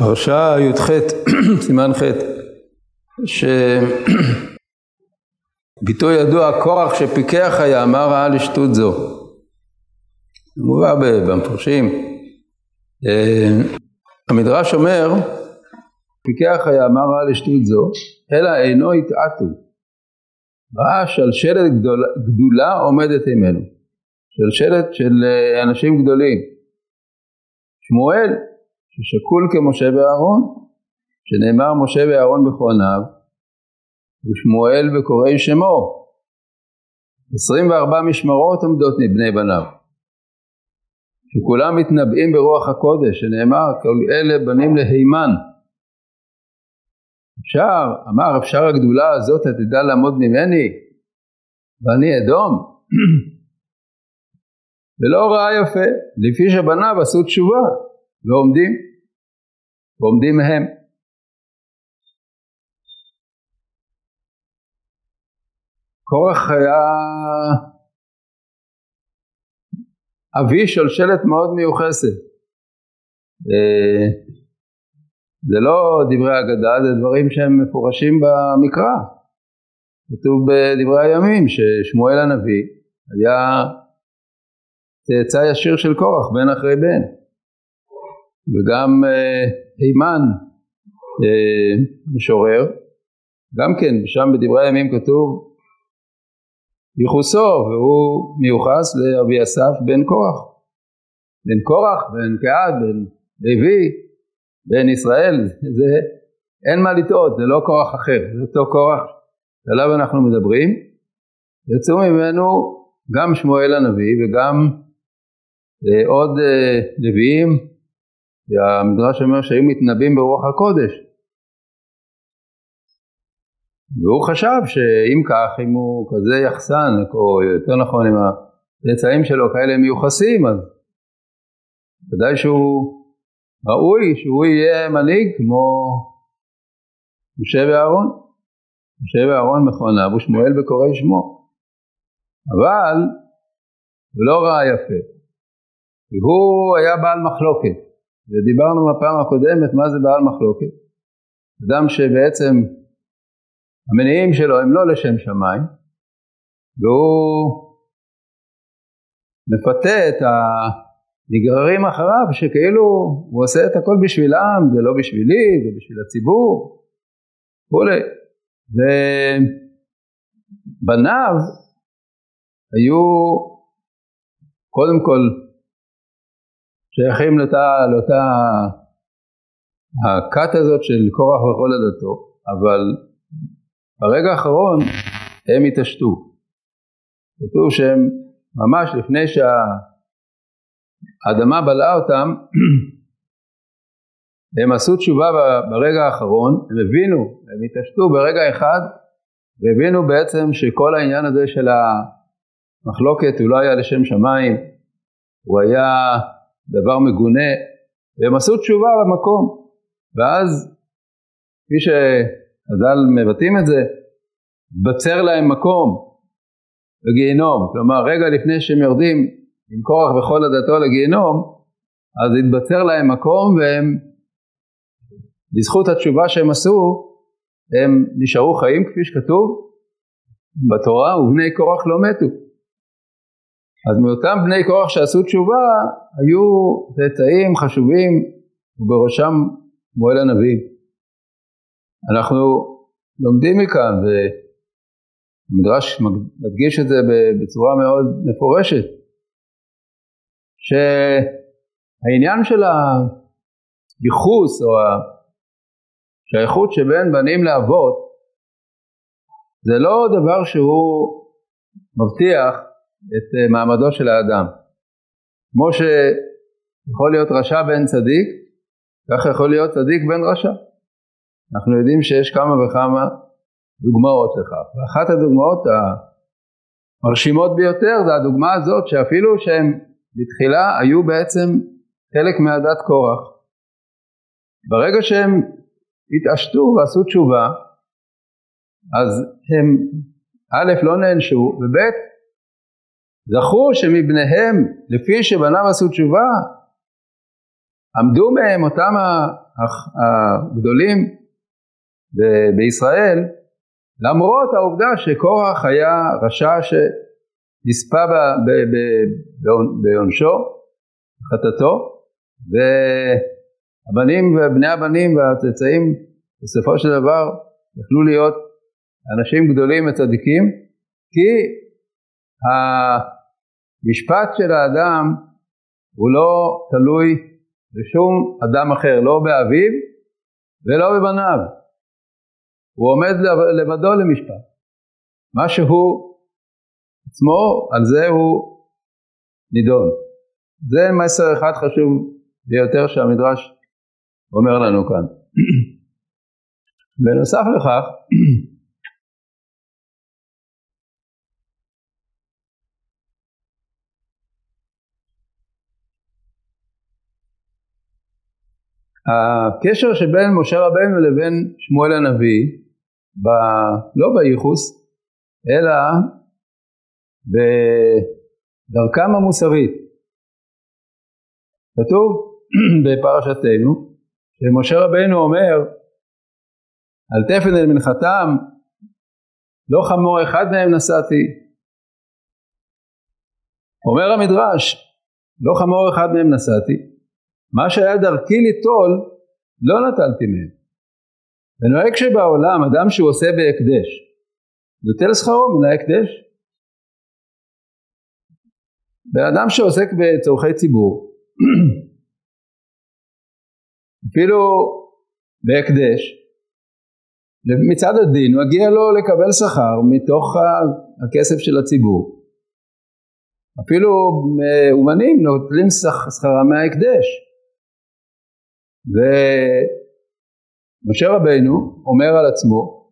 פרשה י"ח, סימן ח', שביטוי ידוע, קורח שפיקח היה, מה ראה לשטות זו? מובא במפרשים. אה, המדרש אומר, פיקח היה, מה ראה לשטות זו? אלא אינו התעתו. ראה שלשלת גדולה, גדולה עומדת עמנו. שלשלת של אה, אנשים גדולים. שמואל ששקול כמשה ואהרון, שנאמר משה ואהרון בכהניו, ושמואל בקוראי שמו. 24 משמרות עומדות מבני בניו. שכולם מתנבאים ברוח הקודש, שנאמר כל אלה בנים להימן. אפשר, אמר אפשר הגדולה הזאת תדע לעמוד ממני, ואני אדום. ולא ראה יפה, לפי שבניו עשו תשובה ועומדים. ועומדים מהם. קורח היה אבי של שלט מאוד מיוחסת. אה, זה לא דברי אגדה, זה דברים שהם מפורשים במקרא. כתוב בדברי הימים ששמואל הנביא היה צאצא ישיר של קורח בן אחרי בן. וגם אה, הימן אה, משורר, גם כן שם בדברי הימים כתוב ייחוסו והוא מיוחס לאבי אסף בן קורח, בן קורח, בן קהד, בן לוי, בן ישראל, זה אין מה לטעות, זה לא קורח אחר, זה אותו קורח שעליו אנחנו מדברים, יצאו ממנו גם שמואל הנביא וגם אה, עוד אה, והמדרש אומר שהיו מתנבאים ברוח הקודש. והוא חשב שאם כך, אם הוא כזה יחסן, או יותר נכון אם הצאצאים שלו כאלה מיוחסים, אז ודאי שהוא ראוי שהוא יהיה מנהיג כמו משה ואהרון. משה ואהרון מכונב ושמואל בקוראי שמו. אבל הוא לא ראה יפה. והוא היה בעל מחלוקת. ודיברנו בפעם הקודמת מה זה בעל מחלוקת. אדם שבעצם המניעים שלו הם לא לשם שמיים, והוא מפתה את הנגררים אחריו שכאילו הוא עושה את הכל בשבילם, זה לא בשבילי, זה בשביל הציבור, וכולי. ובניו היו קודם כל שייכים לאותה, לאותה הכת הזאת של קורח וכל עדתו, אבל ברגע האחרון הם התעשתו. כתוב שהם ממש לפני שהאדמה בלעה אותם, הם עשו תשובה ברגע האחרון, הם הבינו, הם התעשתו ברגע אחד והבינו בעצם שכל העניין הזה של המחלוקת הוא לא היה לשם שמיים, הוא היה דבר מגונה, והם עשו תשובה למקום, ואז כפי שחז"ל מבטאים את זה, בצר להם מקום בגיהינום, כלומר רגע לפני שהם יורדים עם קורח וכל עדתו לגיהינום, אז התבצר להם מקום והם, בזכות התשובה שהם עשו, הם נשארו חיים כפי שכתוב בתורה, ובני קורח לא מתו. אז מאותם בני כוח שעשו תשובה היו צאצאים חשובים ובראשם מועל הנביא. אנחנו לומדים מכאן והמדרש מדגיש את זה בצורה מאוד מפורשת שהעניין של הייחוס או השייכות שבין בנים לאבות זה לא דבר שהוא מבטיח את אה, מעמדו של האדם. כמו שיכול להיות רשע בן צדיק, כך יכול להיות צדיק בן רשע. אנחנו יודעים שיש כמה וכמה דוגמאות לכך. ואחת הדוגמאות המרשימות ביותר זה הדוגמה הזאת שאפילו שהם בתחילה היו בעצם חלק מהדת קורח. ברגע שהם התעשתו ועשו תשובה, אז הם א' לא נענשו וב' זכו שמבניהם, לפי שבניו עשו תשובה, עמדו מהם אותם הגדולים בישראל, למרות העובדה שקורח היה רשע שנספה בעונשו, חטאתו, והבנים ובני הבנים והצאצאים בסופו של דבר יכלו להיות אנשים גדולים וצדיקים, כי המשפט של האדם הוא לא תלוי בשום אדם אחר, לא באביו ולא בבניו. הוא עומד לבדו למשפט. מה שהוא עצמו, על זה הוא נידון. זה מסר אחד חשוב ביותר שהמדרש אומר לנו כאן. בנוסף לכך, הקשר שבין משה רבנו לבין שמואל הנביא, ב, לא בייחוס, אלא בדרכם המוסרית. כתוב בפרשתנו, שמשה רבנו אומר, על תפן אל מנחתם, לא חמור אחד מהם נשאתי. אומר המדרש, לא חמור אחד מהם נשאתי, מה שהיה דרכי ליטול לא נטלתי מהם. ונוהג שבעולם אדם שהוא עושה בהקדש נוטל שכרו מן ההקדש. בן אדם שעוסק בצורכי ציבור אפילו בהקדש מצד הדין מגיע לו לקבל שכר מתוך הכסף של הציבור אפילו אה, אומנים נוטלים שכרם מההקדש ומשה רבנו אומר על עצמו,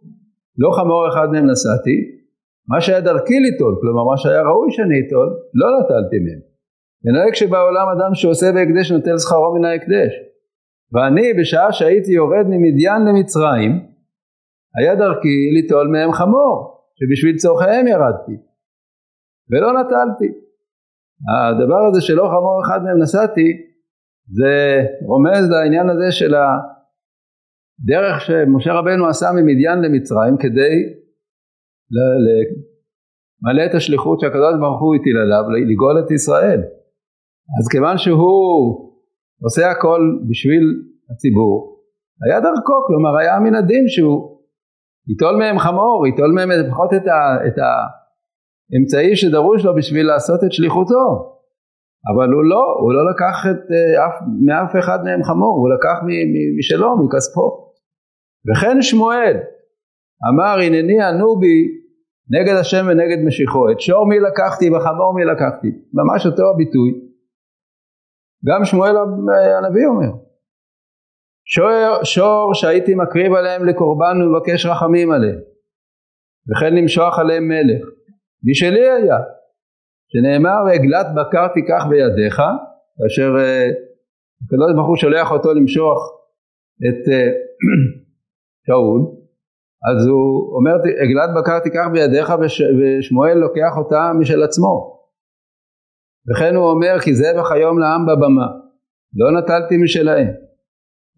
לא חמור אחד מהם נשאתי, מה שהיה דרכי ליטול, כלומר מה שהיה ראוי שאני אטול, לא נטלתי מהם. ונראה כשבעולם אדם שעושה בהקדש נוטל שכרו מן ההקדש. ואני בשעה שהייתי יורד ממדיין למצרים, היה דרכי ליטול מהם חמור, שבשביל צורכיהם ירדתי, ולא נטלתי. הדבר הזה שלא חמור אחד מהם נשאתי, זה רומז לעניין הזה של הדרך שמשה רבנו עשה ממדיין למצרים כדי למלא את השליחות שהקדוש ברוך הוא הטיל עליו לגאול את ישראל. אז כיוון שהוא עושה הכל בשביל הציבור, היה דרכו, כלומר היה מן הדין שהוא ייטול מהם חמור, ייטול מהם לפחות את, את האמצעי שדרוש לו בשביל לעשות את שליחותו. אבל הוא לא, הוא לא לקח את, אה, אף, מאף אחד מהם חמור, הוא לקח משלו, מכספו. וכן שמואל אמר הנני ענו בי נגד השם ונגד משיחו, את שור מי לקחתי וחמור מי לקחתי, ממש אותו הביטוי. גם שמואל הנביא אומר, שור, שור שהייתי מקריב עליהם לקורבן ומבקש רחמים עליהם, וכן למשוח עליהם מלך, משלי היה, שנאמר עגלת בקר תיקח בידיך, כאשר אה, הקדוש ברוך הוא שולח אותו למשוך את אה, שאול, אז הוא אומר עגלת בקר תיקח בידיך ושמואל לוקח אותה משל עצמו. וכן הוא אומר כי זה וכיום לעם בבמה, לא נטלתי משלהם.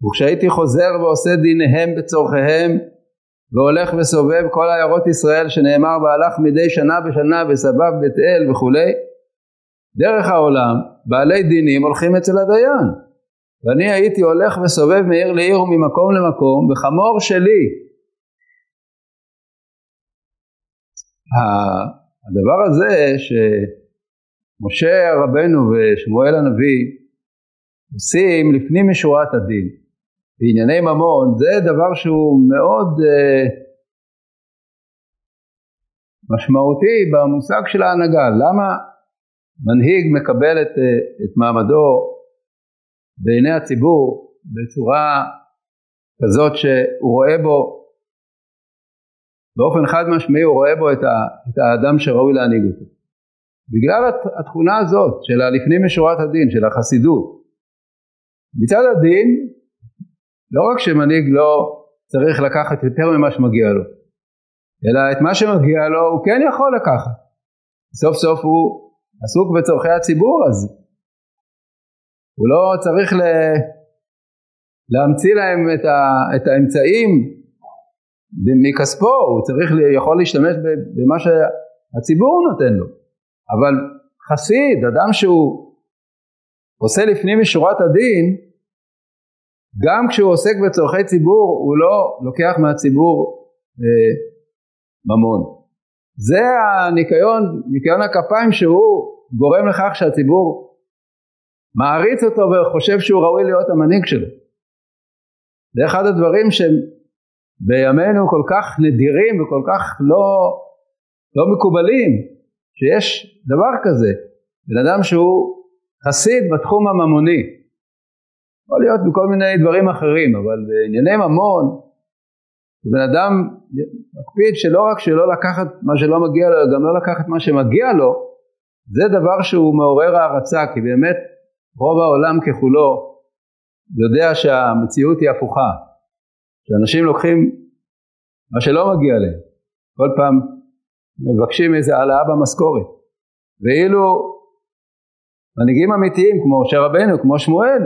וכשהייתי חוזר ועושה דיניהם בצורכיהם והולך וסובב כל עיירות ישראל שנאמר והלך מדי שנה בשנה וסבב בית אל וכולי. דרך העולם בעלי דינים הולכים אצל הדיין. ואני הייתי הולך וסובב מעיר לעיר וממקום למקום בחמור שלי. הדבר הזה שמשה רבנו ושמואל הנביא עושים לפנים משורת הדין בענייני ממון זה דבר שהוא מאוד uh, משמעותי במושג של ההנהגה. למה מנהיג מקבל את, uh, את מעמדו בעיני הציבור בצורה כזאת שהוא רואה בו באופן חד משמעי הוא רואה בו את, ה, את האדם שראוי להנהיג אותו. בגלל התכונה הזאת של הלפנים משורת הדין, של החסידות. מצד הדין לא רק שמנהיג לא צריך לקחת יותר ממה שמגיע לו, אלא את מה שמגיע לו הוא כן יכול לקחת. סוף סוף הוא עסוק בצורכי הציבור אז הוא לא צריך ל... להמציא להם את, ה, את האמצעים מכספו, הוא צריך, יכול להשתמש במה שהציבור נותן לו. אבל חסיד, אדם שהוא עושה לפנים משורת הדין, גם כשהוא עוסק בצורכי ציבור, הוא לא לוקח מהציבור אה, ממון. זה הניקיון, ניקיון הכפיים שהוא גורם לכך שהציבור מעריץ אותו וחושב שהוא ראוי להיות המנהיג שלו. זה אחד הדברים שבימינו כל כך נדירים וכל כך לא, לא מקובלים, שיש דבר כזה, בן אדם שהוא חסיד בתחום הממוני. יכול להיות בכל מיני דברים אחרים, אבל בענייני ממון, בן אדם מקפיד שלא רק שלא לקחת מה שלא מגיע לו, גם לא לקחת מה שמגיע לו, זה דבר שהוא מעורר הערצה, כי באמת רוב העולם ככולו יודע שהמציאות היא הפוכה, שאנשים לוקחים מה שלא מגיע להם, כל פעם מבקשים איזה העלאה במשכורת, ואילו מנהיגים אמיתיים כמו משה רבנו, כמו שמואל,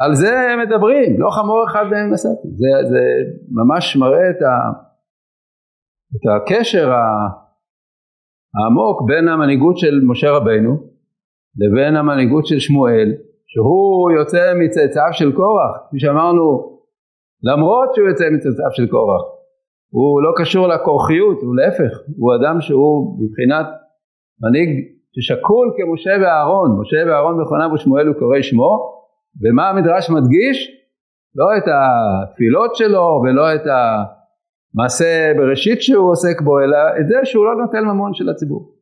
על זה הם מדברים, לא חמור אחד בהם נסעתי, זה, זה ממש מראה את, ה, את הקשר העמוק בין המנהיגות של משה רבנו לבין המנהיגות של שמואל, שהוא יוצא מצאצאיו של קורח, כפי שאמרנו, למרות שהוא יוצא מצאצאיו של קורח, הוא לא קשור לכורחיות, הוא להפך, הוא אדם שהוא מבחינת מנהיג ששקול כמשה ואהרון, משה ואהרון בכונם ושמואל הוא קורא שמו, ומה המדרש מדגיש? לא את התפילות שלו ולא את המעשה בראשית שהוא עוסק בו, אלא את זה שהוא לא נוטל ממון של הציבור.